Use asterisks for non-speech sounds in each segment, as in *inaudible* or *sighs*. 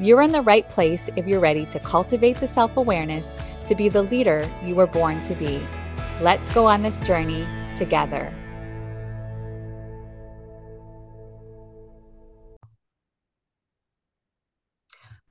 You're in the right place if you're ready to cultivate the self awareness to be the leader you were born to be. Let's go on this journey together.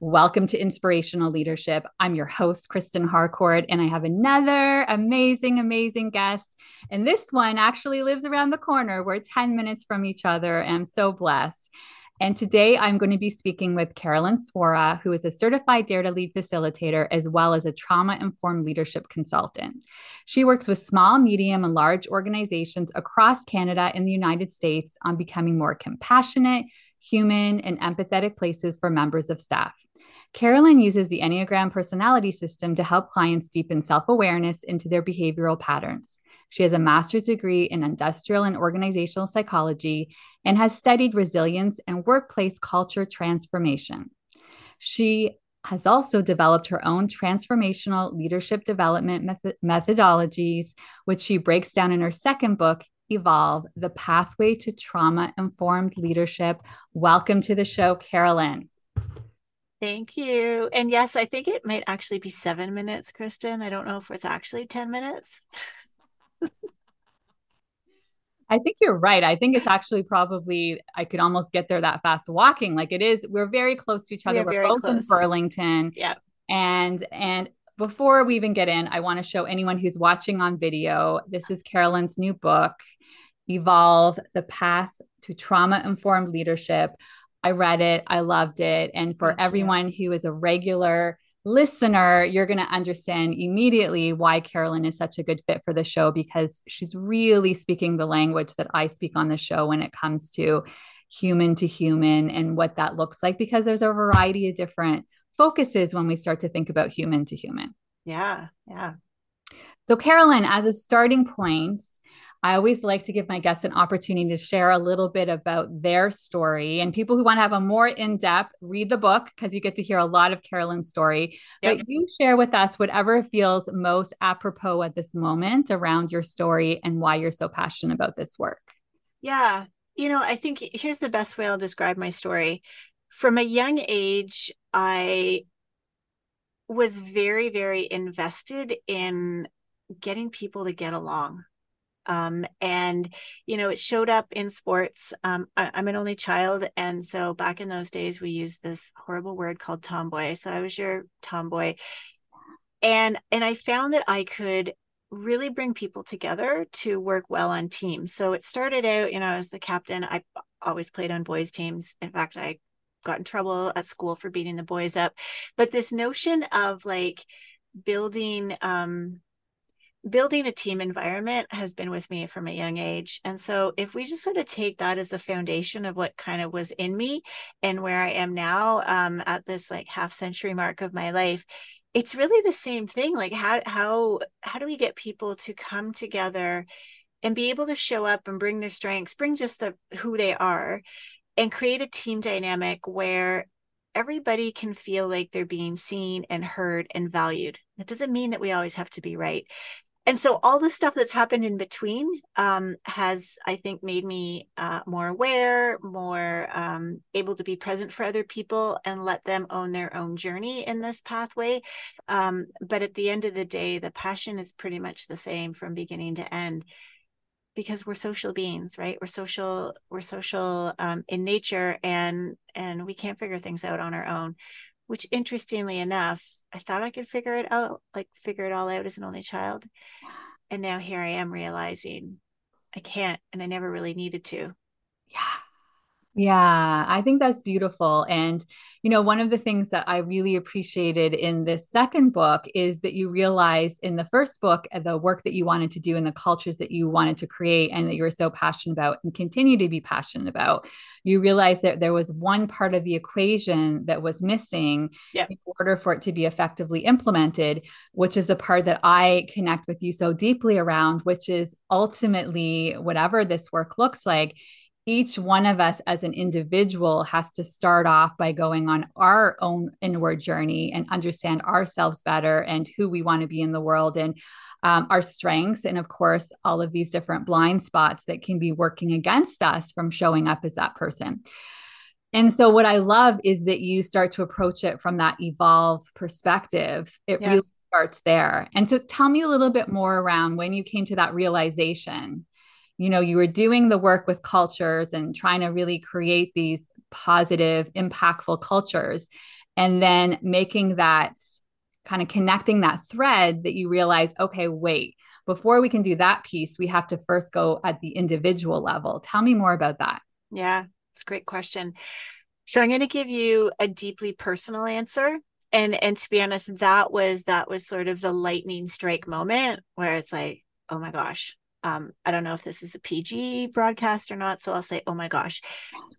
Welcome to Inspirational Leadership. I'm your host, Kristen Harcourt, and I have another amazing, amazing guest. And this one actually lives around the corner. We're 10 minutes from each other. And I'm so blessed. And today I'm going to be speaking with Carolyn Swora, who is a certified Dare to Lead facilitator as well as a trauma informed leadership consultant. She works with small, medium, and large organizations across Canada and the United States on becoming more compassionate, human, and empathetic places for members of staff. Carolyn uses the Enneagram personality system to help clients deepen self awareness into their behavioral patterns. She has a master's degree in industrial and organizational psychology and has studied resilience and workplace culture transformation. She has also developed her own transformational leadership development method- methodologies, which she breaks down in her second book, Evolve The Pathway to Trauma Informed Leadership. Welcome to the show, Carolyn. Thank you. And yes, I think it might actually be seven minutes, Kristen. I don't know if it's actually 10 minutes. *laughs* I think you're right. I think it's actually probably I could almost get there that fast walking. Like it is, we're very close to each other. We are both close. in Burlington. Yeah. And and before we even get in, I want to show anyone who's watching on video. This is Carolyn's new book, Evolve: The Path to Trauma Informed Leadership. I read it, I loved it. And for Thank everyone you. who is a regular listener, you're going to understand immediately why Carolyn is such a good fit for the show because she's really speaking the language that I speak on the show when it comes to human to human and what that looks like because there's a variety of different focuses when we start to think about human to human. Yeah, yeah. So, Carolyn, as a starting point, I always like to give my guests an opportunity to share a little bit about their story. And people who want to have a more in depth, read the book because you get to hear a lot of Carolyn's story. Yep. But you share with us whatever feels most apropos at this moment around your story and why you're so passionate about this work. Yeah. You know, I think here's the best way I'll describe my story. From a young age, I was very, very invested in getting people to get along um, and you know it showed up in sports. Um, I, am an only child and so back in those days we used this horrible word called tomboy. So i was your tomboy. And and i found that i could really bring people together to work well on teams. So it started out you know as the captain. I always played on boys teams. In fact i got in trouble at school for beating the boys up. But this notion of like building um building a team environment has been with me from a young age. And so if we just sort of take that as a foundation of what kind of was in me and where I am now um, at this like half century mark of my life, it's really the same thing. Like how how how do we get people to come together and be able to show up and bring their strengths, bring just the who they are and create a team dynamic where everybody can feel like they're being seen and heard and valued. That doesn't mean that we always have to be right and so all the stuff that's happened in between um, has i think made me uh, more aware more um, able to be present for other people and let them own their own journey in this pathway. Um, but at the end of the day the passion is pretty much the same from beginning to end because we're social beings right? We're social we're social um, in nature and and we can't figure things out on our own which interestingly enough, I thought I could figure it out, like figure it all out as an only child. And now here I am realizing I can't and I never really needed to. Yeah. Yeah, I think that's beautiful. And, you know, one of the things that I really appreciated in this second book is that you realize in the first book, uh, the work that you wanted to do and the cultures that you wanted to create and that you were so passionate about and continue to be passionate about, you realize that there was one part of the equation that was missing yeah. in order for it to be effectively implemented, which is the part that I connect with you so deeply around, which is ultimately whatever this work looks like each one of us as an individual has to start off by going on our own inward journey and understand ourselves better and who we want to be in the world and um, our strengths and of course all of these different blind spots that can be working against us from showing up as that person. And so what i love is that you start to approach it from that evolve perspective. It yeah. really starts there. And so tell me a little bit more around when you came to that realization you know you were doing the work with cultures and trying to really create these positive impactful cultures. And then making that kind of connecting that thread that you realize okay wait before we can do that piece we have to first go at the individual level. Tell me more about that. Yeah it's a great question. So i'm going to give you a deeply personal answer. And and to be honest that was that was sort of the lightning strike moment where it's like oh my gosh um, I don't know if this is a PG broadcast or not, so I'll say, oh my gosh.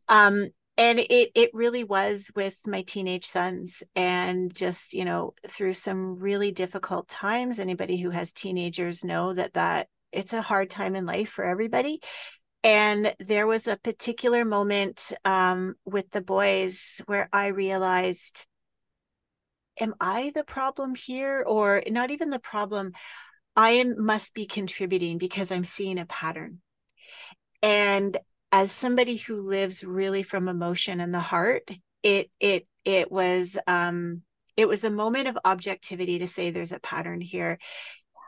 Um, and it it really was with my teenage sons and just you know through some really difficult times anybody who has teenagers know that that it's a hard time in life for everybody and there was a particular moment um, with the boys where i realized am i the problem here or not even the problem I am, must be contributing because I'm seeing a pattern. And as somebody who lives really from emotion and the heart, it it it was um it was a moment of objectivity to say there's a pattern here.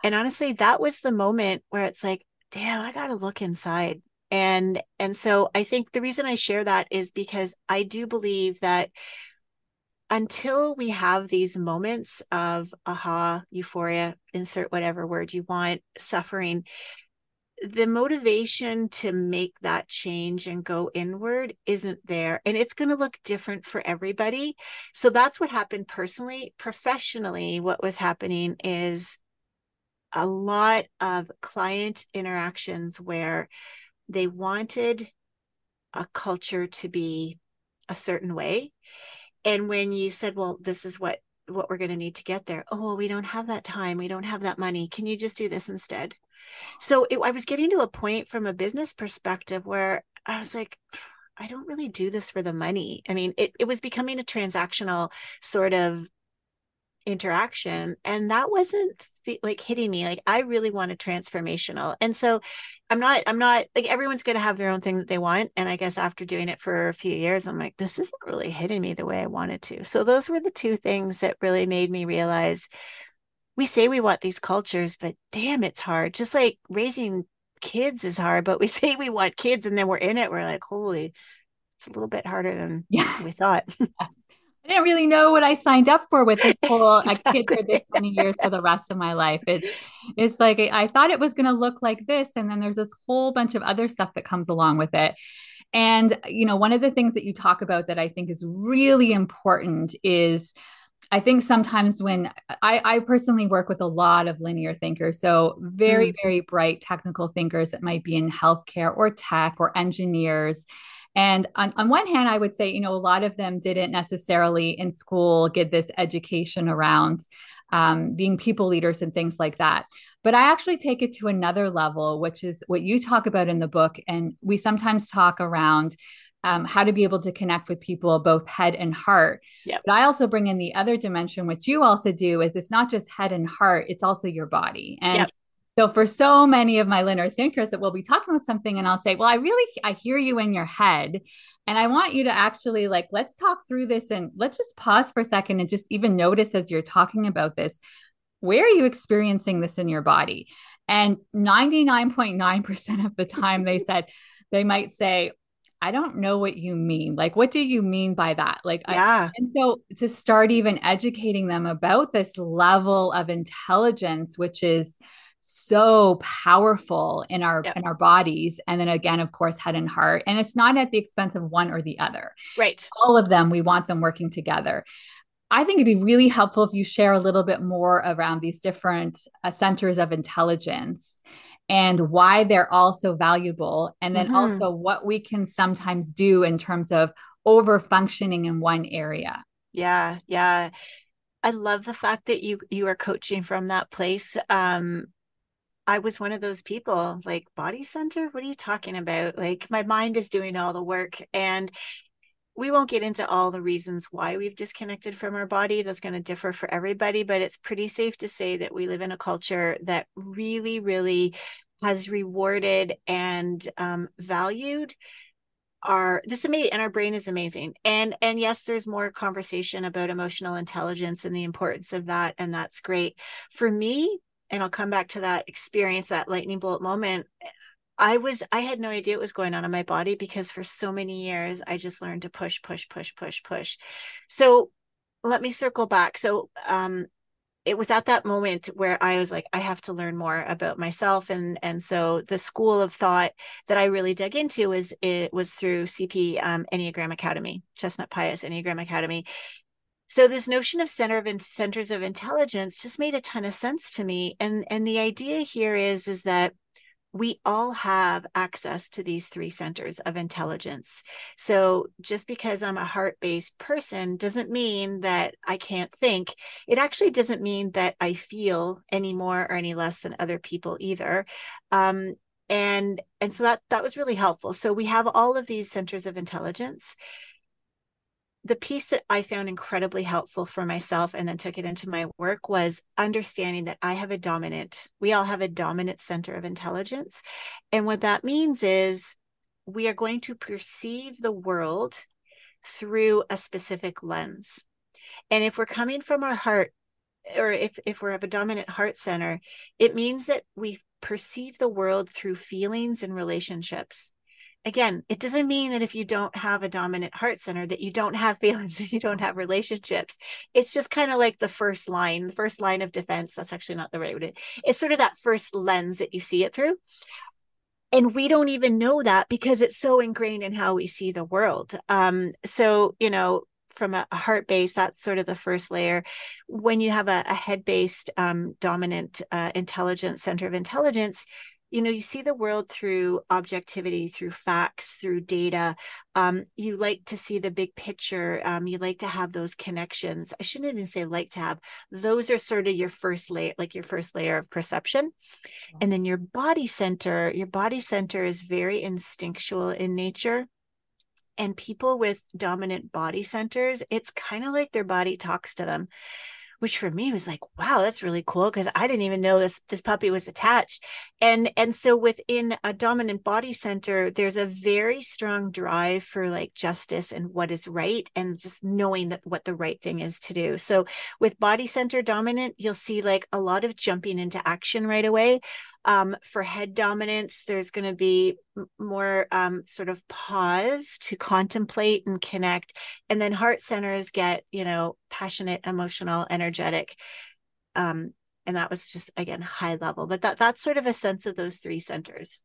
And honestly, that was the moment where it's like, damn, I got to look inside. And and so I think the reason I share that is because I do believe that until we have these moments of aha, euphoria, insert whatever word you want, suffering, the motivation to make that change and go inward isn't there. And it's going to look different for everybody. So that's what happened personally. Professionally, what was happening is a lot of client interactions where they wanted a culture to be a certain way and when you said well this is what what we're going to need to get there. Oh well we don't have that time. We don't have that money. Can you just do this instead? So it, i was getting to a point from a business perspective where i was like i don't really do this for the money. I mean it, it was becoming a transactional sort of interaction and that wasn't like hitting me like i really want a transformational. And so i'm not i'm not like everyone's going to have their own thing that they want. And i guess after doing it for a few years i'm like this isn't really hitting me the way i wanted to. So those were the two things that really made me realize we say we want these cultures but damn it's hard. Just like raising kids is hard but we *laughs* say we want kids and then we're in it we're like holy it's a little bit harder than yeah. we thought. *laughs* Yes. I didn't really know what I signed up for with this whole exactly. a kid for this many years for the rest of my life. It's it's like I thought it was going to look like this, and then there's this whole bunch of other stuff that comes along with it. And you know, one of the things that you talk about that I think is really important is I think sometimes when I, I, personally work with a lot of linear thinkers, so very, mm. very bright technical thinkers that might be in healthcare or tech or engineers. And on, on one hand, I would say, you know, a lot of them didn't necessarily in school get this education around um, being people leaders and things like that. But I actually take it to another level, which is what you talk about in the book. And we sometimes talk around um, how to be able to connect with people both head and heart yep. but i also bring in the other dimension which you also do is it's not just head and heart it's also your body and yep. So for so many of my linear thinkers that we'll be talking about something and I'll say, well, I really, I hear you in your head. And I want you to actually like, let's talk through this and let's just pause for a second and just even notice as you're talking about this, where are you experiencing this in your body? And 99.9% of the time they said, *laughs* they might say, I don't know what you mean. Like, what do you mean by that? Like, yeah. I, and so to start even educating them about this level of intelligence, which is so powerful in our Yep. in our bodies and then again of course head and heart and it's not at the expense of one or the other Right. all of them we want them working together I think it'd be really helpful if you share a little bit more around these different uh, centers of intelligence and why they're all so valuable. And then Mhm. also what we can sometimes do in terms of over functioning in one area. Yeah, yeah. I love the fact that you you are coaching from that place. Um, I was one of those people like body center. What are you talking about? Like my mind is doing all the work, and we won't get into all the reasons why we've disconnected from our body. That's going to differ for everybody, but it's pretty safe to say that we live in a culture that really, really has rewarded and um, valued our this amazing and our brain is amazing and and yes there's more conversation about emotional intelligence and the importance of that and that's great for me and i'll come back to that experience that lightning bolt moment i was i had no idea what was going on in my body because for so many years i just learned to push push push push push so let me circle back so um it was at that moment where I was like, I have to learn more about myself. And and so the school of thought that I really dug into was it was through CP um, Enneagram Academy, Chestnut Paes Enneagram Academy. So this notion of center of centers of intelligence just made a ton of sense to me. And and the idea here is is that we all have access to these three centers of intelligence. So just because I'm a heart based person doesn't mean that I can't think. It actually doesn't mean that I feel any more or any less than other people either. Um, and and so that that was really helpful. So we have all of these centers of intelligence the piece that I found incredibly helpful for myself and then took it into my work was understanding that I have a dominant, we all have a dominant center of intelligence. And what that means is we are going to perceive the world through a specific lens. And if we're coming from our heart, or if, if we're of a dominant heart center, it means that we perceive the world through feelings and relationships again, it doesn't mean that if you don't have a dominant heart center that you don't have *laughs* feelings and you don't have relationships. It's just kind of like the first line, the first line of defense. That's actually not the right word. It's sort of that first lens that you see it through. And we don't even know that because it's so ingrained in how we see the world. Um, so, you know, from a, heart base, that's sort of the first layer. When you have a, a head based um, dominant uh, intelligence, center of intelligence, you know you see the world through objectivity through facts through data. Um, you like to see the big picture. Um, you like to have those connections. I shouldn't even say like to have. Those are sort of your first layer like your first layer of perception. And then your body center your body center is very instinctual in nature. And people with dominant body centers it's kind of like their body talks to them which for me was like, wow, that's really cool because I didn't even know this this puppy was attached. And and so within a dominant body center, there's a very strong drive for like justice and what is right and just knowing that what the right thing is to do. So with body center dominant, you'll see like a lot of jumping into action right away. Um, for head dominance, there's going to be more um, sort of pause to contemplate and connect. And then heart centers get, you know, passionate, emotional, energetic. Um, and that was just again high level, but that that's sort of a sense of those three centers.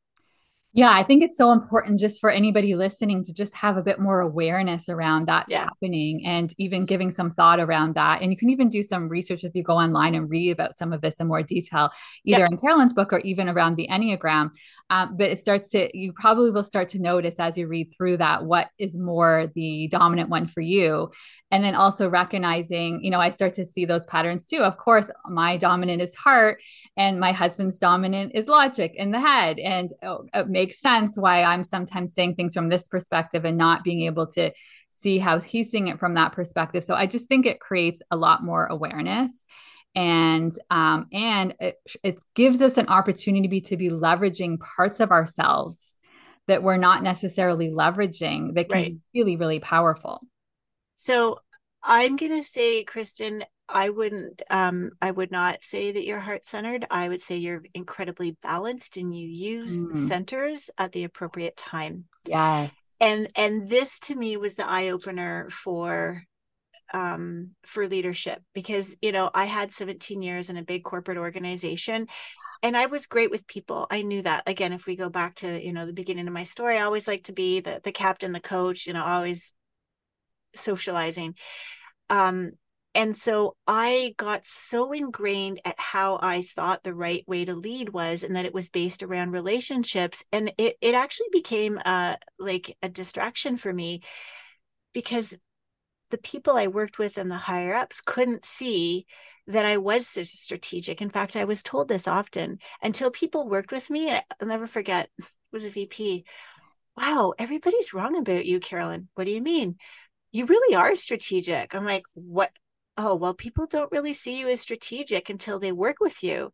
Yeah, I think it's so important just for anybody listening to just have a bit more awareness around that's yeah. happening and even giving some thought around that. And you can even do some research if you go online and read about some of this in more detail, either yep. in Carolyn's book or even around the Enneagram. Um, but it starts to, you probably will start to notice as you read through that what is more the dominant one for you. And then also recognizing, you know, I start to see those patterns too. Of course, my dominant is heart and my husband's dominant is logic in the head. And oh, it makes sense why I'm sometimes saying things from this perspective and not being able to see how he's seeing it from that perspective. So I just think it creates a lot more awareness and um, and it, it gives us an opportunity to be leveraging parts of ourselves that we're not necessarily leveraging that can right. be really really powerful so i'm going to say kristen I wouldn't um I would not say that you're heart centered. I would say you're incredibly balanced and you use mm. the centers at the appropriate time. Yes. And and this to me was the eye opener for um for leadership because you know I had 17 years in a big corporate organization and I was great with people. I knew that. Again, if we go back to, you know, the beginning of my story, I always like to be the the captain, the coach, you know, always socializing. Um and so I got so ingrained at how I thought the right way to lead was, and that it was based around relationships. And it, it actually became uh, like a distraction for me because the people I worked with and the higher ups couldn't see that I was so strategic. In fact, I was told this often until people worked with me. I'll never forget, *laughs* was a VP. Wow, everybody's wrong about you, Carolyn. What do you mean? You really are strategic. I'm like, what? Oh, well, people don't really see you as strategic until they work with you.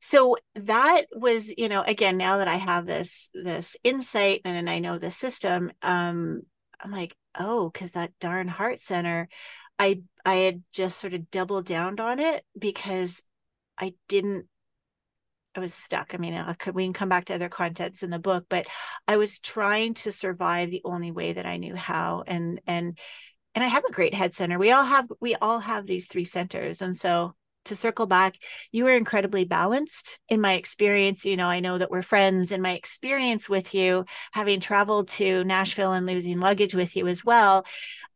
So that was, you know, again, now that I have this this insight and and I know the system, um, I'm like, oh, because that darn heart center, I I had just sort of doubled down on it because I didn't I was stuck. I mean, I could, we can come back to other contents in the book, but I was trying to survive the only way that I knew how. And and and I have a great head center. We all have we all have these three centers. And so to circle back, you were incredibly balanced in my experience. You know, I know that we're friends in my experience with you, having traveled to Nashville and losing luggage with you as well.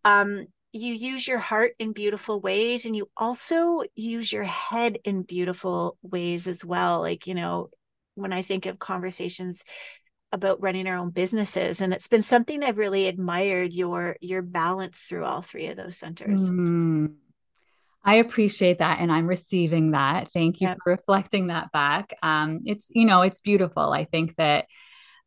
Um, you use your heart in beautiful ways and you also use your head in beautiful ways as well. Like, you know, when I think of conversations about running our own businesses and it's been something i've really admired your your balance through all three of those centers. Mm. i appreciate that and i'm receiving that. Thank you yep. for reflecting that back. Um, it's you know it's beautiful. I think that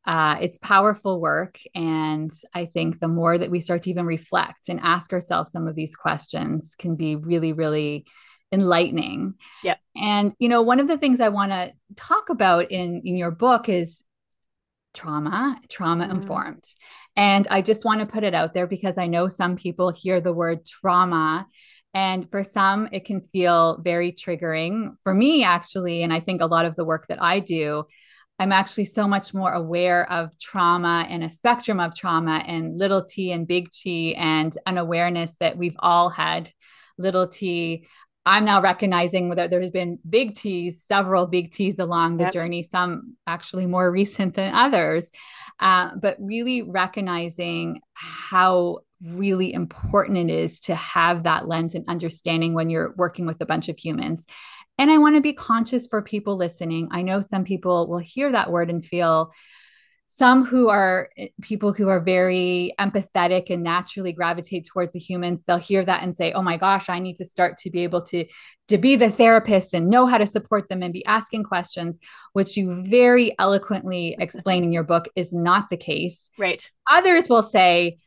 uh, it's powerful work and i think the more that we start to even reflect and ask ourselves some of these questions can be really really enlightening. Yeah and you know one of the things i want to talk about in in your book is trauma, trauma mm. informed. And I just want to put it out there because I know some people hear the word trauma. And for some, it can feel very triggering. For me, actually, and I think a lot of the work that I do, I'm actually so much more aware of trauma and a spectrum of trauma and little t and big T, and an awareness that we've all had little t I'm now recognizing that there's been big T's, several big T's along the yep. journey, some actually more *laughs* recent than others. Uh, but really recognizing how really important it is to have that lens and understanding when you're working with a bunch of humans. And I want to be conscious for people listening. I know some people will hear that word and feel, some who are eh, people who are very empathetic and naturally gravitate towards the humans they'll hear that and say oh my gosh i need to start to be able to to be the therapist and know how to support them and be asking questions which you very eloquently *laughs* explain in your book is not the case. Right. Others will say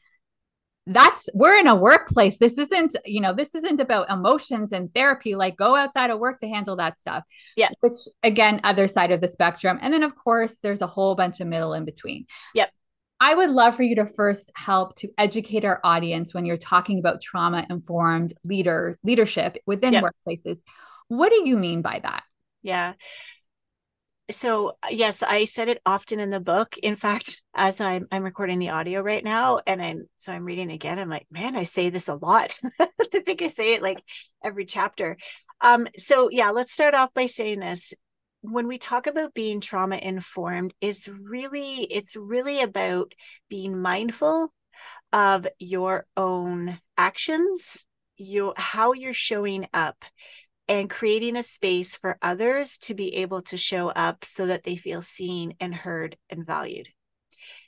that's we're in a workplace. This isn't you know this isn't about emotions and therapy like go outside of work to handle that stuff. Yeah. Which again other side of the spectrum. And then of course there's a whole bunch of middle in between. Yep. I would love for you to first help to educate our audience when you're talking about trauma informed leader leadership within yep. workplaces. What do you mean by that? Yeah so yes i said it often in the book. In fact *laughs* as i'm i'm recording the audio right now and i'm so i'm reading again i'm like man i say this a lot. *laughs* I think i say it like every chapter. Um so yeah let's start off by saying this. When we talk about being trauma informed is really it's really about being mindful of your own actions your how you're showing up and creating a space for others to be able to show up so that they feel seen and heard and valued.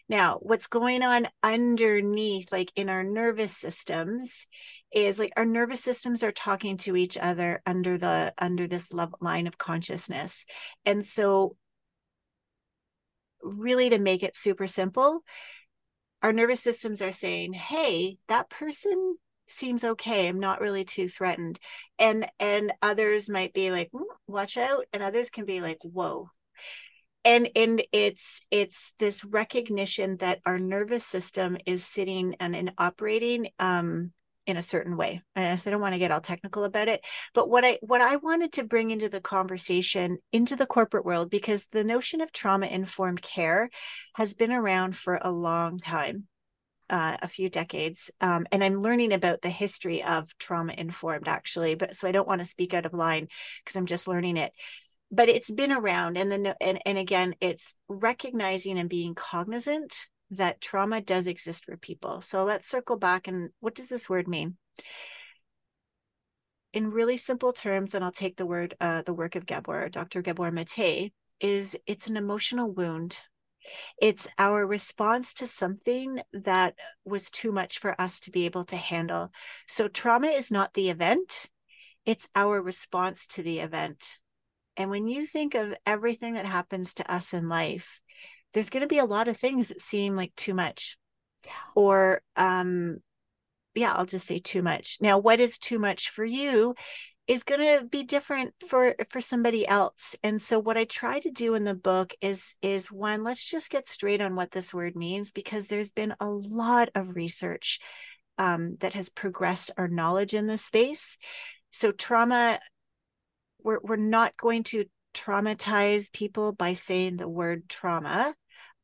Now, what's going on underneath, like in our nervous systems, is like our nervous systems are talking to each other under the under this level, line of consciousness, and so really to make it super simple, our nervous systems are saying, "Hey, that person seems okay i'm not really too threatened. And and others might be like mm, watch out and others can be like whoa. And and it's it's this recognition that our nervous system is sitting and, and operating um in a certain way. I don't want to get all technical about it, but what I what I wanted to bring into the conversation into the corporate world because the notion of trauma informed care has been around for a long time uh, a few decades, um, and I'm learning about the history of trauma informed actually. But so I don't want to speak out of line because I'm just learning it. but it's been around and then and, and again it's recognizing and being cognizant that trauma does exist for people so let's circle back and what does this word mean in really simple terms and i'll take the word uh, the work of gabor dr gabor mate is it's an emotional wound it's our response to something that was too much for us to be able to handle so trauma is not the event it's our response to the event and when you think of everything that happens to us in life, there's going to be a lot of things that seem like too much. Or um yeah, I'll just say too much. Now, what is too much for you is going to be different for for somebody else. And so what I try to do in the book is is one, let's just get straight on what this word means because there's been a lot of research um, that has progressed our knowledge in this space. So trauma we're we're not going to traumatize people by saying the word trauma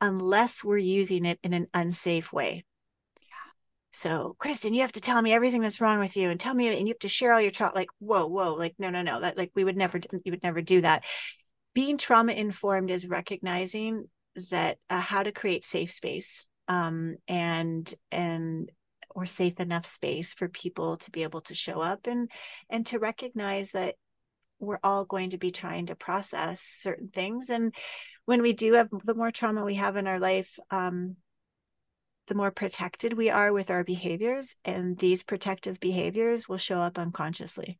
unless we're using it in an unsafe way. So, Kristen, you have to tell me everything that's wrong with you and tell me, and you have to share all your trauma. Like, whoa, whoa, like, no, no, no, that like we would never, you would never do that. Being trauma informed is recognizing that uh, how to create safe space um, and and or safe enough space for people to be able to show up and and to recognize that we're all going to be trying to process certain things and when we do have the more trauma we have in our life um, the more protected we are with our behaviors and these protective behaviors will show up unconsciously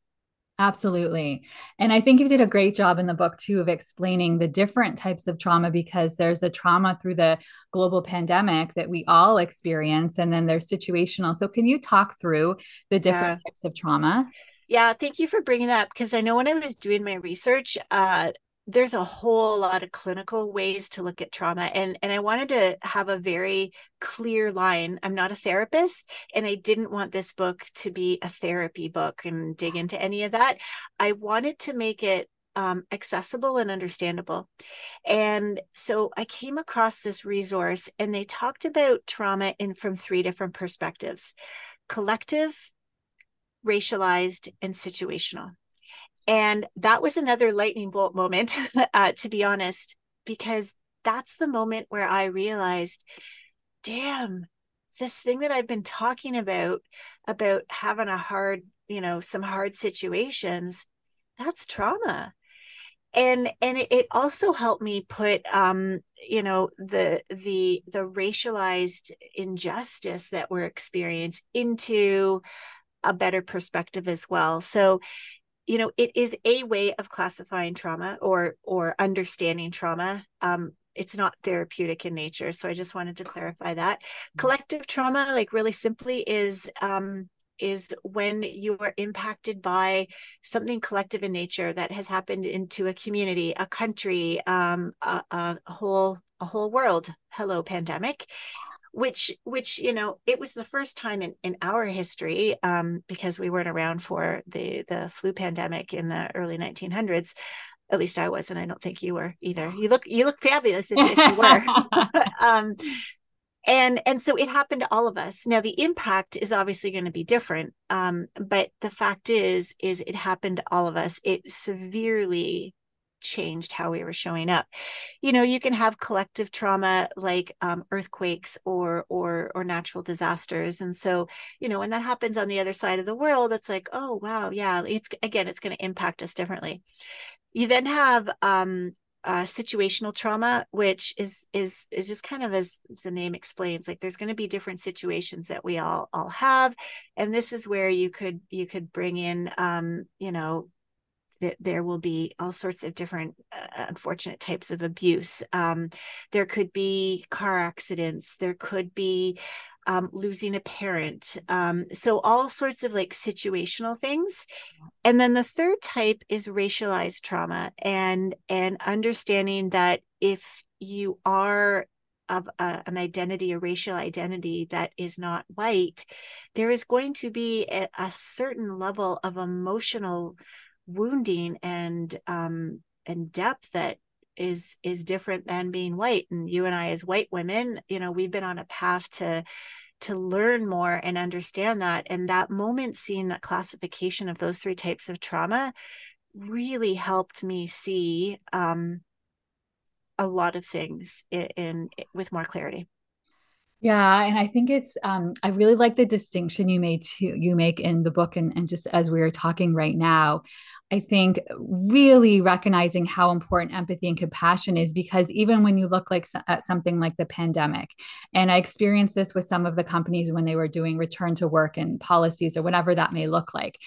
Absolutely. And I think you did a great job in the book too of explaining the different types of trauma because there's a trauma through the global pandemic that we all experience and then there's situational. So can you talk through the different yeah. types of trauma? Yeah, thank you for bringing that up because I know when I was doing my research, uh, there's a whole lot of clinical ways to look at trauma and and I wanted to have a very clear line. I'm not a therapist and I didn't want this book to be a therapy book and dig into any of that. I wanted to make it um, accessible and understandable. And so I came across this resource and they talked about trauma in from three different perspectives collective, racialized, and situational. And that was another lightning bolt moment, *laughs* uh, to be honest, because that's the moment where I realized, damn, this thing that I've been talking about, about having a hard, you know, some hard situations, that's trauma. And and it also helped me put um, you know, the the the racialized injustice that we're experiencing into a better perspective as well. So, you know, it is a way of classifying trauma or or understanding trauma. Um, it's not therapeutic in nature. So I just wanted to clarify that. Mm-hmm. Collective trauma, like really simply, is um, is when you are impacted by something collective in nature that has happened into a community, a country, um, a, a whole a whole world. Hello, pandemic which which you know it was the first time in, in our history um, because we weren't around for the the flu pandemic in the early 1900s at least i was and i don't think you were either. You look you look fabulous if, if you were. *laughs* *laughs* Um, and and so it happened to all of us. Now the impact is obviously going to be different um, but the fact is is it happened to all of us. It severely changed how we were showing up. You know you can have collective trauma like um, earthquakes or or or natural disasters and so you know when that happens on the other side of the world it's like oh wow yeah it's again it's going to impact us differently. You then have um, uh, situational trauma, which is is is just kind of as the name explains, like there's going to be different situations that we all all have, and this is where you could you could bring in, um, you know, that there will be all sorts of different uh, unfortunate types of abuse. Um, there could be car accidents. There could be um, losing a parent. Um, so all sorts of like situational things. And then the third type is racialized trauma and and understanding that if you are of a, an identity, a racial identity that is not white, there is going to be a, a certain level of emotional wounding and um and depth that is is different than being white and you and I as white women you know we've been on a path to to learn more and understand that and that moment seeing that classification of those three types of trauma really helped me see um, a lot of things in, in with more clarity. Yeah, and I think it's um I really like the distinction you made you make in the book and, and just as we are talking right now. I think really recognizing how important empathy and compassion is because even when you look like at something like the pandemic, and I experienced this with some of the companies when they were doing return to work and policies or whatever that may look like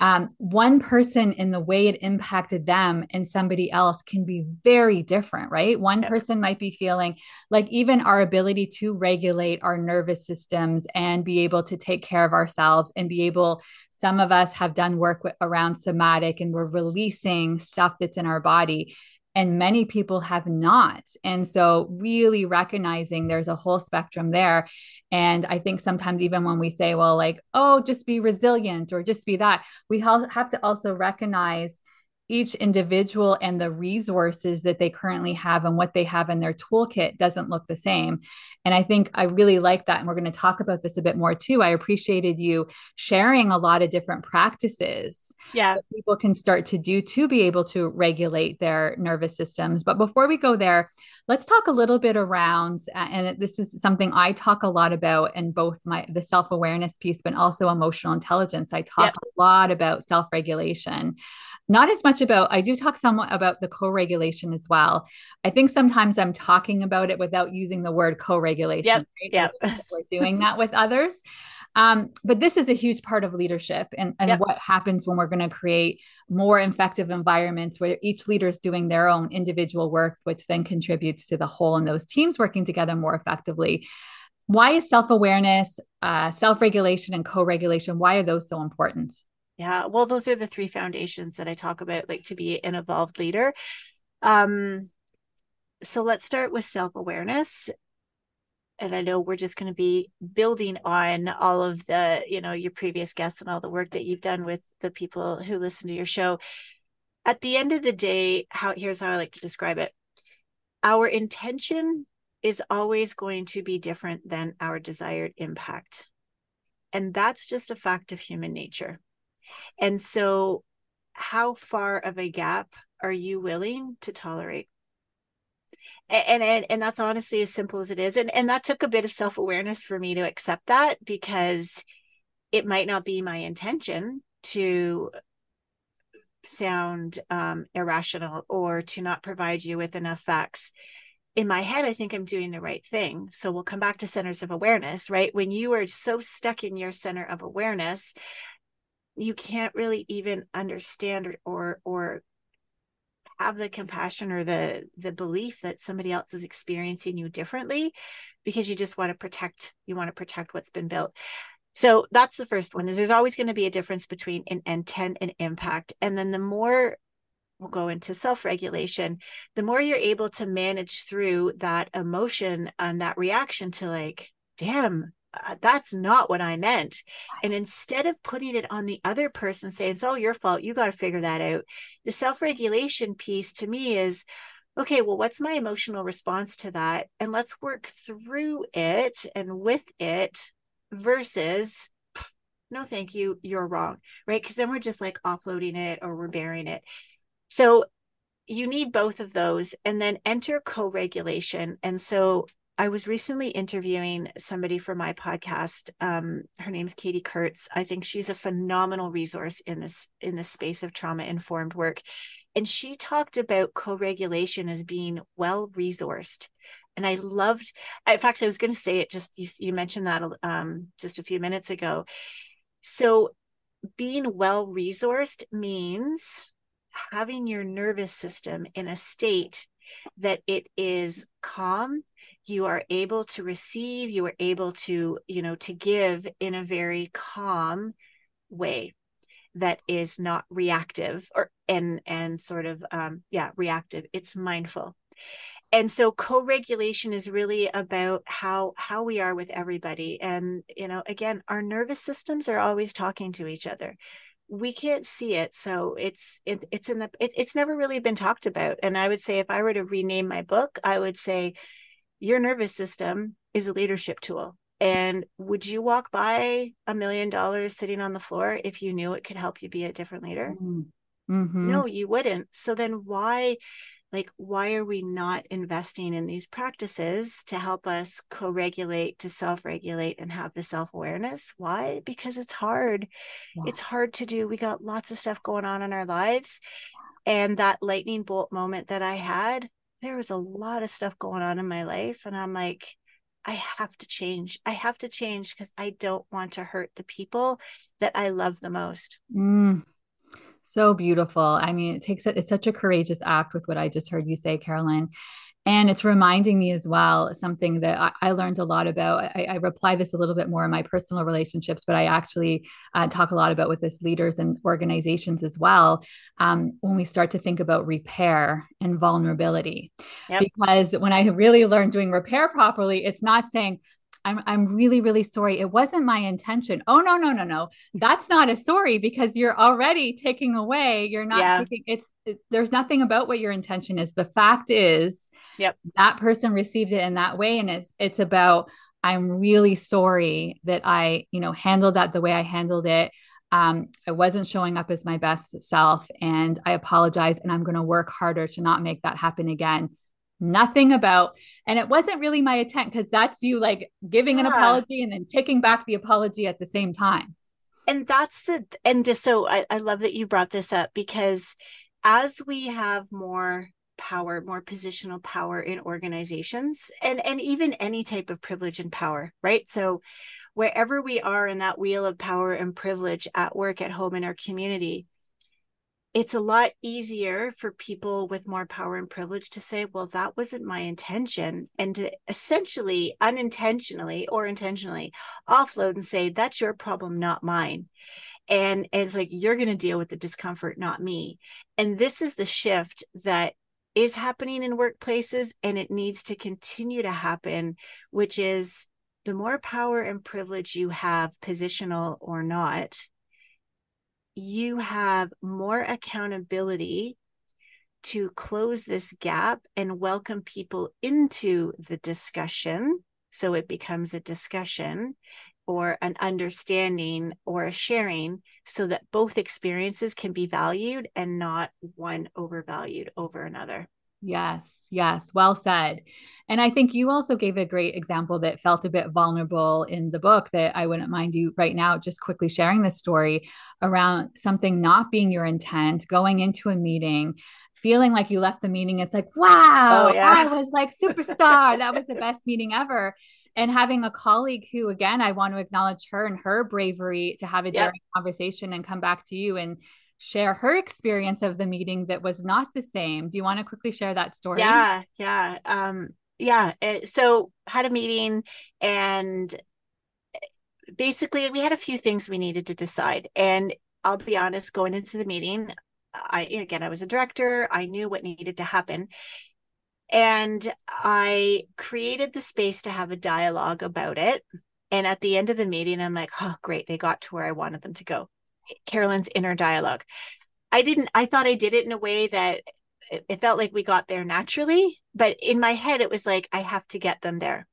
um, one person in the way it impacted them and somebody else can be very different, right? One yep. person might be feeling like even our ability to regulate our nervous systems and be able to take care of ourselves and be able, some of us have done work around somatic and we're releasing stuff that's in our body and many people have not. And so, really recognizing there's a whole spectrum there. And I think sometimes, even when we say, well, like, oh, just be resilient or just be that, we have to also recognize each individual and the resources that they currently have and what they have in their toolkit doesn't look the same. And I think I really like that. And we're going to talk about this a bit more too. I appreciated you sharing a lot of different practices yeah. that people can start to do to be able to regulate their nervous systems. But before we go there, let's talk a little bit around, uh, and this is something I talk a lot about in both my the self-awareness piece, but also emotional intelligence. I talk yep. a lot about self-regulation not as much about i do talk somewhat about the co-regulation as well i think sometimes i'm talking about it without using the word co-regulation yep, right? yep. we're doing that with others um, but this is a huge part of leadership and, and yep. what happens when we're going to create more effective environments where each leader is doing their own individual work which then contributes to the whole and those teams working together more effectively why is self-awareness uh, self-regulation and co-regulation why are those so important yeah. Well, those are the three foundations that I talk about, like to be an evolved leader. Um, so let's start with self awareness. And I know we're just going to be building on all of the, you know, your previous guests and all the work that you've done with the people who listen to your show. At the end of the day, how here's how I like to describe it. Our intention is always going to be different than our desired impact. And that's just a fact of human nature. And so, how far of a gap are you willing to tolerate? And, and and that's honestly as simple as it is. And and that took a bit of self-awareness for me to accept that because it might not be my intention to sound um, irrational or to not provide you with enough facts in my head, I think I'm doing the right thing. So we'll come back to centers of awareness, right? When you are so stuck in your center of awareness you can't really even understand or or, or have the compassion or the the belief that somebody else is experiencing you differently because you just want to protect you want to protect what's been built. So that's the first one is there's always going to be a difference between an intent and impact. And then the more we'll go into self-regulation the more you're able to manage through that emotion and that reaction to like damn uh, that's not what I meant. And instead of putting it on the other person, saying it's all your fault, you got to figure that out. The self regulation piece to me is okay, well, what's my emotional response to that? And let's work through it and with it versus no, thank you, you're wrong, right? Because then we're just like offloading it or we're bearing it. So you need both of those and then enter co-regulation and so I was recently interviewing somebody for my podcast. Um, her name's Katie Kurtz. I think she's a phenomenal resource in this in the space of trauma informed work, and she talked about co-regulation as being well resourced. And I loved. In fact, I was going to say it. Just you, you mentioned that um, just a few minutes ago. So, being well resourced means having your nervous system in a state that it is calm you are able to receive you are able to you know to give in a very calm way that is not reactive or and and sort of um yeah reactive. It's mindful. And so co-regulation is really about how how we are with everybody. And you know again our nervous systems are always talking to each other. We can't see it so it's it, it's in the it, it's never really been talked about. And i would say if i were to rename my book i would say your nervous system is a leadership tool. And would you walk by a million dollars sitting on the floor if you knew it could help you be a different leader? Mm. Mm-hmm. No, you wouldn't. So then why like why are we not investing in these practices to help us co-regulate to self-regulate and have the self-awareness why because it's hard yeah. it's hard to do we got lots of stuff going on in our lives and that lightning bolt moment that i had there was a lot of stuff going on in my life and i'm like i have to change i have to change because i don't want to hurt the people that i love the most mm. So beautiful. I mean, it takes it's such a courageous act with what I just heard you say, Carolyn. And it's reminding me as well something that I, I learned a lot about. I, I, reply this a little bit more in my personal relationships, but I actually uh, talk a lot about with this leaders and organizations as well. Um, when we start to think about repair and vulnerability, yep. because when I really learned doing repair properly, it's not saying, I'm I'm really really sorry. It wasn't my intention. Oh no no no no. That's not a sorry because you're already taking away. You're not yeah. taking it's it, there's nothing about what your intention is. The fact is yep. that person received it in that way and it's it's about I'm really sorry that I, you know, handled that the way I handled it. Um, I wasn't showing up as my best self and I apologize and I'm going to work harder to not make that happen again nothing about and it wasn't really my intent because that's you like giving yeah. an apology and then taking back the apology at the same time and that's the and this so I, I love that you brought this up because as we have more power more positional power in organizations and and even any type of privilege and power right so wherever we are in that wheel of power and privilege at work at home in our community it's a lot easier for people with more power and privilege to say, well, that wasn't my intention. And to essentially, unintentionally or intentionally offload and say, that's your problem, not mine. And, and it's like, you're going to deal with the discomfort, not me. And this is the shift that is happening in workplaces and it needs to continue to happen, which is the more power and privilege you have, positional or not, you have more accountability to close this gap and welcome people into the discussion. So it becomes a discussion or an understanding or a sharing so that both experiences can be valued and not one overvalued over another. Yes, yes, well said. And I think you also gave a great example that felt a bit vulnerable in the book that I wouldn't mind you right now just quickly sharing the story around something not being your intent, going into a meeting, feeling like you left the meeting. It's like, oh, wow, oh, yeah. I was like superstar. that was the best meeting ever. And having a colleague who, again, I want to acknowledge her and her bravery to have a yep. conversation and come back to you and share her experience of the meeting that was not the same. Do you want to quickly share that story? Yeah, yeah. Um, yeah. So had a meeting and basically we had a few things we needed to decide. And I'll be honest, going into the meeting, I again I was a director, I knew what needed to happen. And I created the space to have a dialogue about it. And at the end of the meeting, I'm like, oh, great, they got to where I wanted them to go. Carolyn's inner dialogue. I didn't, I thought I did it in a way that it felt like we got there naturally, but in my head, it was like, I have to get them there.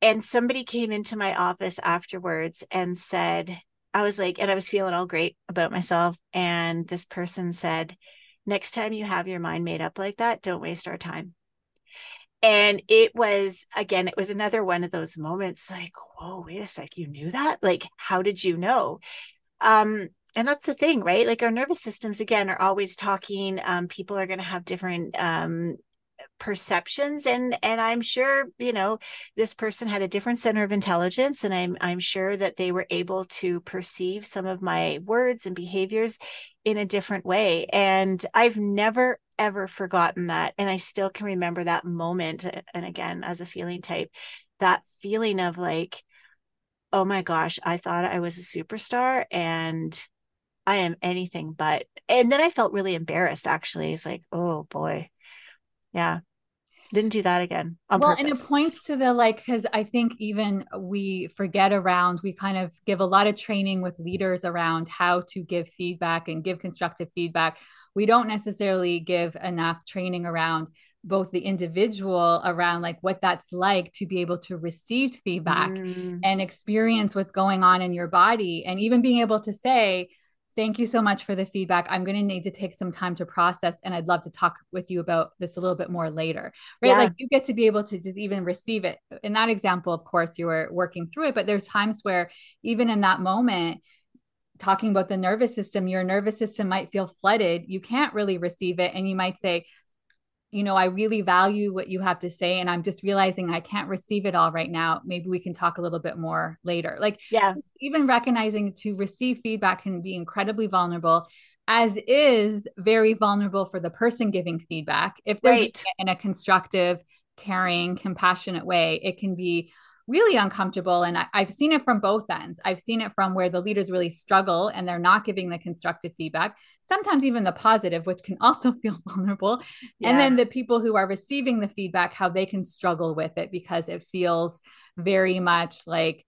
And somebody came into my office afterwards and said, I was like, and I was feeling all great about myself. And this person said, next time you have your mind made up like that, don't waste our time. And it was, again, it was another one of those moments like, whoa, wait a sec, you knew that? Like, how did you know? Um, and that's the thing, right? Like our nervous systems, again, are always talking. Um, people are going to have different um, perceptions and and i'm sure you know this person had a different center of intelligence and i'm i'm sure that they were able to perceive some of my words and behaviors in a different way and i've never ever forgotten that and i still can remember that moment and again as a feeling type that feeling of like oh my gosh, I thought I was a superstar and I am anything but. And then I felt really embarrassed actually. It's like, oh boy. Yeah. Didn't do that again. well, purpose. and it points to the like, because I think even we forget around, we kind of give a lot of training with leaders around how to give feedback and give constructive feedback. We don't necessarily give enough training around both the individual around like what that's like to be able to receive feedback mm. and experience what's going on in your body and even being able to say Thank you so much for the feedback. I'm going to need to take some time to process, and I'd love to talk with you about this a little bit more later. Right. Yeah. Like you get to be able to just even receive it. In that example, of course, you were working through it, but there's times where even in that moment, talking about the nervous system, your nervous system might feel flooded. You can't really receive it. And you might say, you know, I really value what you have to say. And I'm just realizing I can't receive it all right now. Maybe we can talk a little bit more later. Like, yeah, even recognizing to receive feedback can be incredibly vulnerable, as is very vulnerable for the person giving feedback. If they're right. in a constructive, caring, compassionate way, it can be really uncomfortable. And I, have seen it from both ends. I've seen it from where the leaders really struggle and they're not giving the constructive feedback, sometimes even the positive, which can *laughs* also feel vulnerable. Yeah. And then the people who are receiving the feedback, how they can struggle with it because it feels very much like,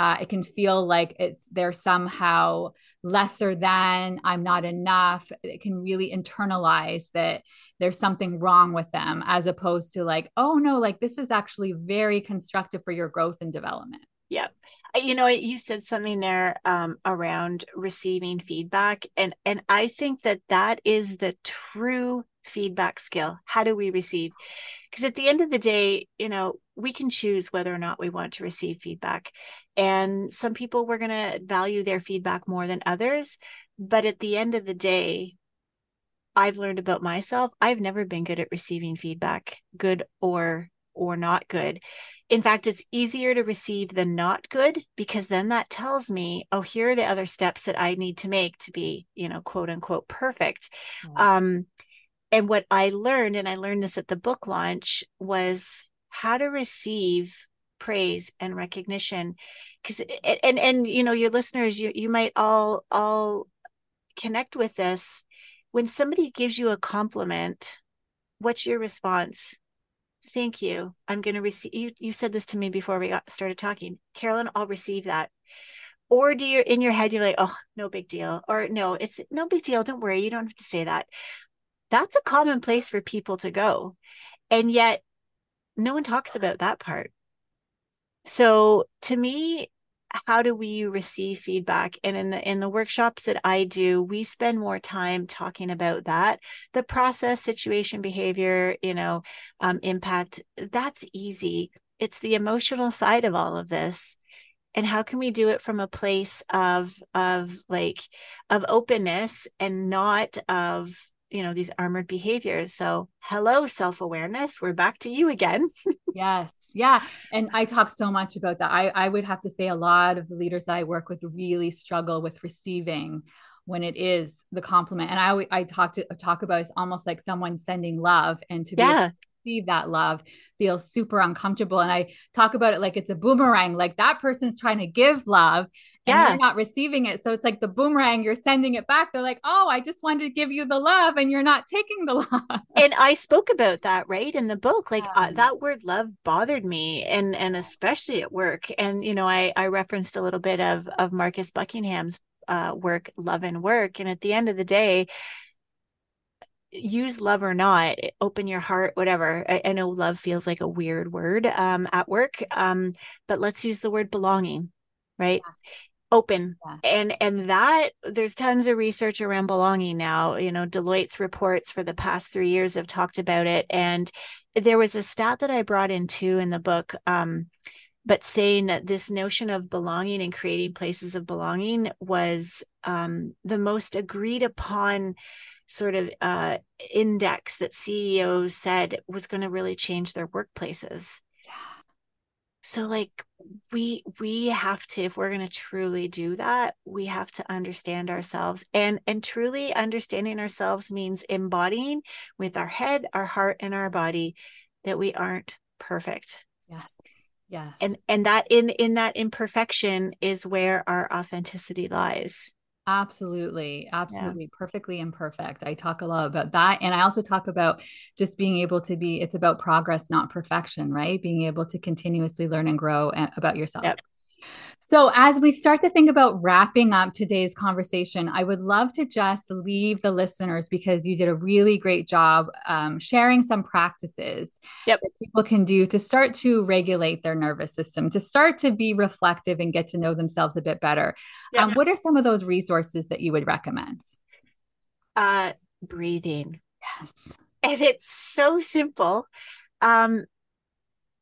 uh, it can feel like it's they're somehow lesser than i'm not enough. It can really internalize that there's something wrong with them as opposed to like oh no like this is actually very constructive for your growth and development. Yeah you know you said something there um, around receiving feedback and and i think that that is the true feedback skill how do we receive? Because at the end of the day you know we can choose whether or not we want to receive feedback. And some people we're going to value their feedback more than others. But at the end of the day i've learned about myself. I've never been good at receiving feedback good or or not good. In fact it's easier to receive the not good because then that tells me oh here are the other steps that i need to make to be you know quote unquote perfect. Mm-hmm. um and what I learned, and I learned this at the book launch, was how to receive praise and recognition. Because and and you know, your listeners, you you might all all connect with this. When somebody gives you a compliment, what's your response? Thank you. I'm going to receive. You, you said this to me before we got started talking, Carolyn. I'll receive that or do you in your head you're like oh no big deal or no it's no big deal don't worry you don't have to say that that's a common place for people to go. And yet no one talks about that part. So to me, how do we receive feedback and in the in the workshops that i do we spend more time talking about that the process situation behavior you know um, impact that's easy it's the emotional side of all of this and how can we do it from a place of of like of openness and not of you know these armored behaviors. So hello self-awareness. We're back to you again. *laughs* Yes. Yeah. And i talk so much about that. I i would have to say a lot of the leaders that i work with really struggle with receiving when it is the compliment. And i i talk to talk about it's almost like someone sending love and to be yeah receive that love feels super uncomfortable. And I talk about it like it's a boomerang, like that person's trying to give love and yeah. you're not receiving it. So it's like the boomerang, you're sending it back. They're like, oh, I just wanted to give you the love and you're not taking the *laughs* love. And I spoke about that, right? In the book, like uh, that word love bothered me and, and especially at work. And, you know, I, I referenced a little bit of, of Marcus Buckingham's uh, work, Love and Work. And at the end of the day, use love or not open your heart whatever. I, I, know love feels like a weird word um, at work um, but let's use the word belonging right? Yeah. open. Yeah. and and that there's tons of research around belonging now. You know deloitte's reports for the past three years have talked about it. And there was a stat that i brought in too in the book um, but saying that this notion of belonging and creating places of belonging was um, the most agreed upon sort of uh, index that CEOs said was going to really change their workplaces. Yeah. So like we we have to if we're going to truly do that, we have to understand ourselves and and truly understanding ourselves means embodying with our head, our heart and our body that we aren't perfect. Yes. Yes. And and that in in that imperfection is where our authenticity lies. Absolutely. Absolutely. Yeah. Perfectly imperfect. I talk a lot about that. And I also talk about just being able to be, it's about progress, not perfection, right? Being able to continuously learn and grow eh, about yourself. Yep. So, as we start to think about wrapping up today's conversation, I would love to just leave the listeners because you did a really great job um, sharing some practices yep. that people can do to start to regulate their nervous system, to start to be reflective and get to know themselves a bit better. Yep. Um, what are some of those resources that you would recommend? Uh, breathing. Yes. And it's so simple. Um,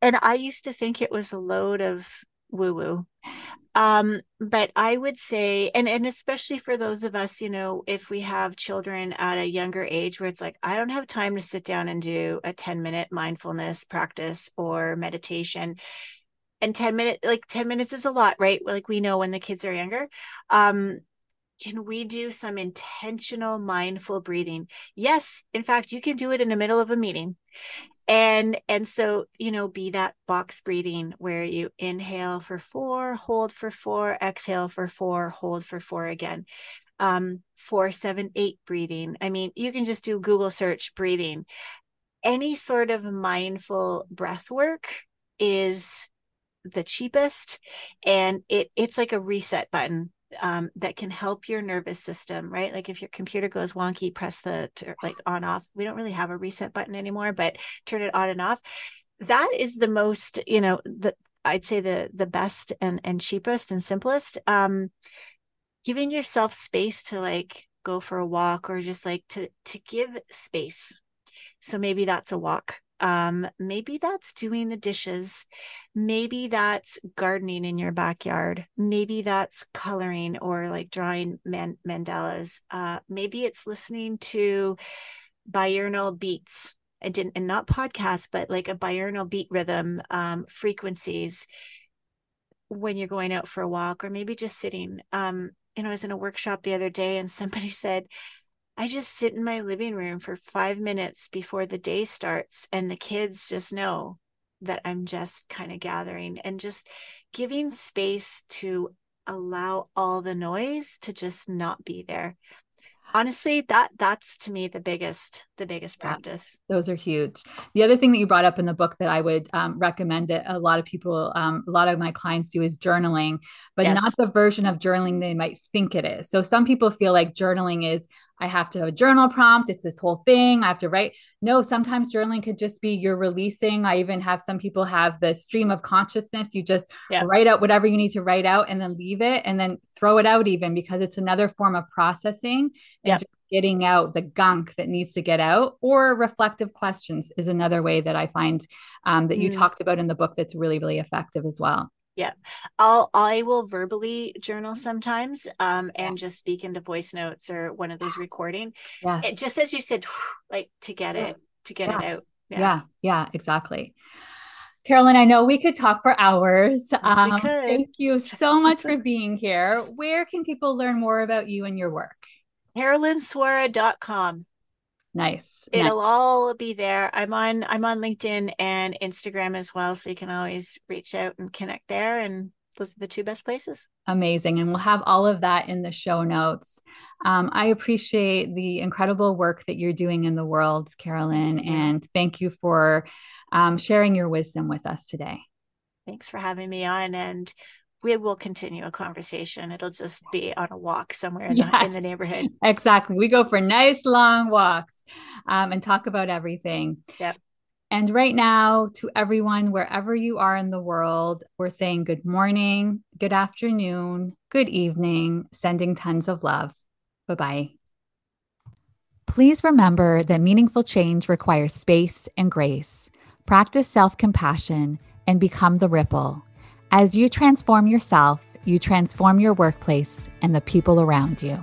and I used to think it was a load of woo woo. Um, but I would say, and and especially for those of us, you know, if we have children at a younger age where it's like, I don't have time to sit down and do a 10 minute mindfulness practice or meditation. And 10 minutes, like 10 minutes is a lot, right? Like we know when the kids are younger. Um, can we do some intentional mindful breathing yes in fact you can do it in the middle of a meeting and and so you know be that box breathing where you inhale for four hold for four exhale for four hold for four again. Um four seven eight breathing. I mean you can just do google search breathing. Any sort of mindful breath work is the cheapest and it it's like a reset button um, that can help your nervous system, right? Like if your computer goes wonky, press the like on off. We don't really have a reset button anymore, but turn it on and off. That is the most, you know, the I'd say the the best and and cheapest and simplest. Um, giving yourself space to like go for a walk or just like to to give space. So maybe that's a walk um, maybe that's doing the dishes. Maybe that's gardening in your backyard. Maybe that's coloring or like drawing man- mandalas. Uh, maybe it's listening to binaural beats. I didn't, and not podcasts, but like a binaural beat rhythm um, frequencies when you're going out for a walk, or maybe just sitting. Um, you know, I was in a workshop the other day, and somebody *laughs* said, I just sit in my living room for five minutes before the day starts, and the kids just know that I'm just kind of gathering and just giving space to allow all the noise to just not be there. Honestly that that's to me the biggest the biggest practice yeah, those are huge the other thing that you brought up in the book that i would um, recommend that a lot of people um, a lot of my clients do is journaling but yes. not the version of journaling they might think it is so some people feel like journaling is I have to have a journal prompt. It's this whole thing. I have to write. No, sometimes journaling could just be you're releasing. I even have some people have the stream of consciousness. You just yeah. write out whatever you need to write out and then leave it and then throw it out, even because it's another form of processing and yeah. just getting out the gunk that needs to get out. Or reflective questions is another way that I find um, that you mm. talked about in the book that's really, really effective as well yeah i'll i will verbally journal sometimes um and just speak into voice notes or one of those recording yes. it just as you said *sighs* like to get it to get yeah. it out yeah. yeah yeah exactly Carolyn, I know we could talk for hours. Yes, um, thank you so much for being here. Where can people learn more about you and your work? CarolynSwora.com. Nice. It'll nice. all be there. I'm on I'm on LinkedIn and Instagram as well, so you can always reach out and connect there. And those are the two best places. Amazing. And we'll have all of that in the show notes. Um, I appreciate the incredible work that you're doing in the world, Carolyn, and thank you for um, sharing your wisdom with us today. Thanks for having me on. And we will continue a conversation. It'll just be on a walk somewhere in, yes, the, in the neighborhood. *laughs* Exactly. We go for nice long walks um, and talk about everything. Yep. And right now, to everyone, wherever you are in the world, we're saying good morning, good afternoon, good evening, sending tons of love. Bye bye. Please remember that meaningful change requires space and grace. Practice self compassion and become the ripple as you transform yourself, you transform your workplace and the people around you.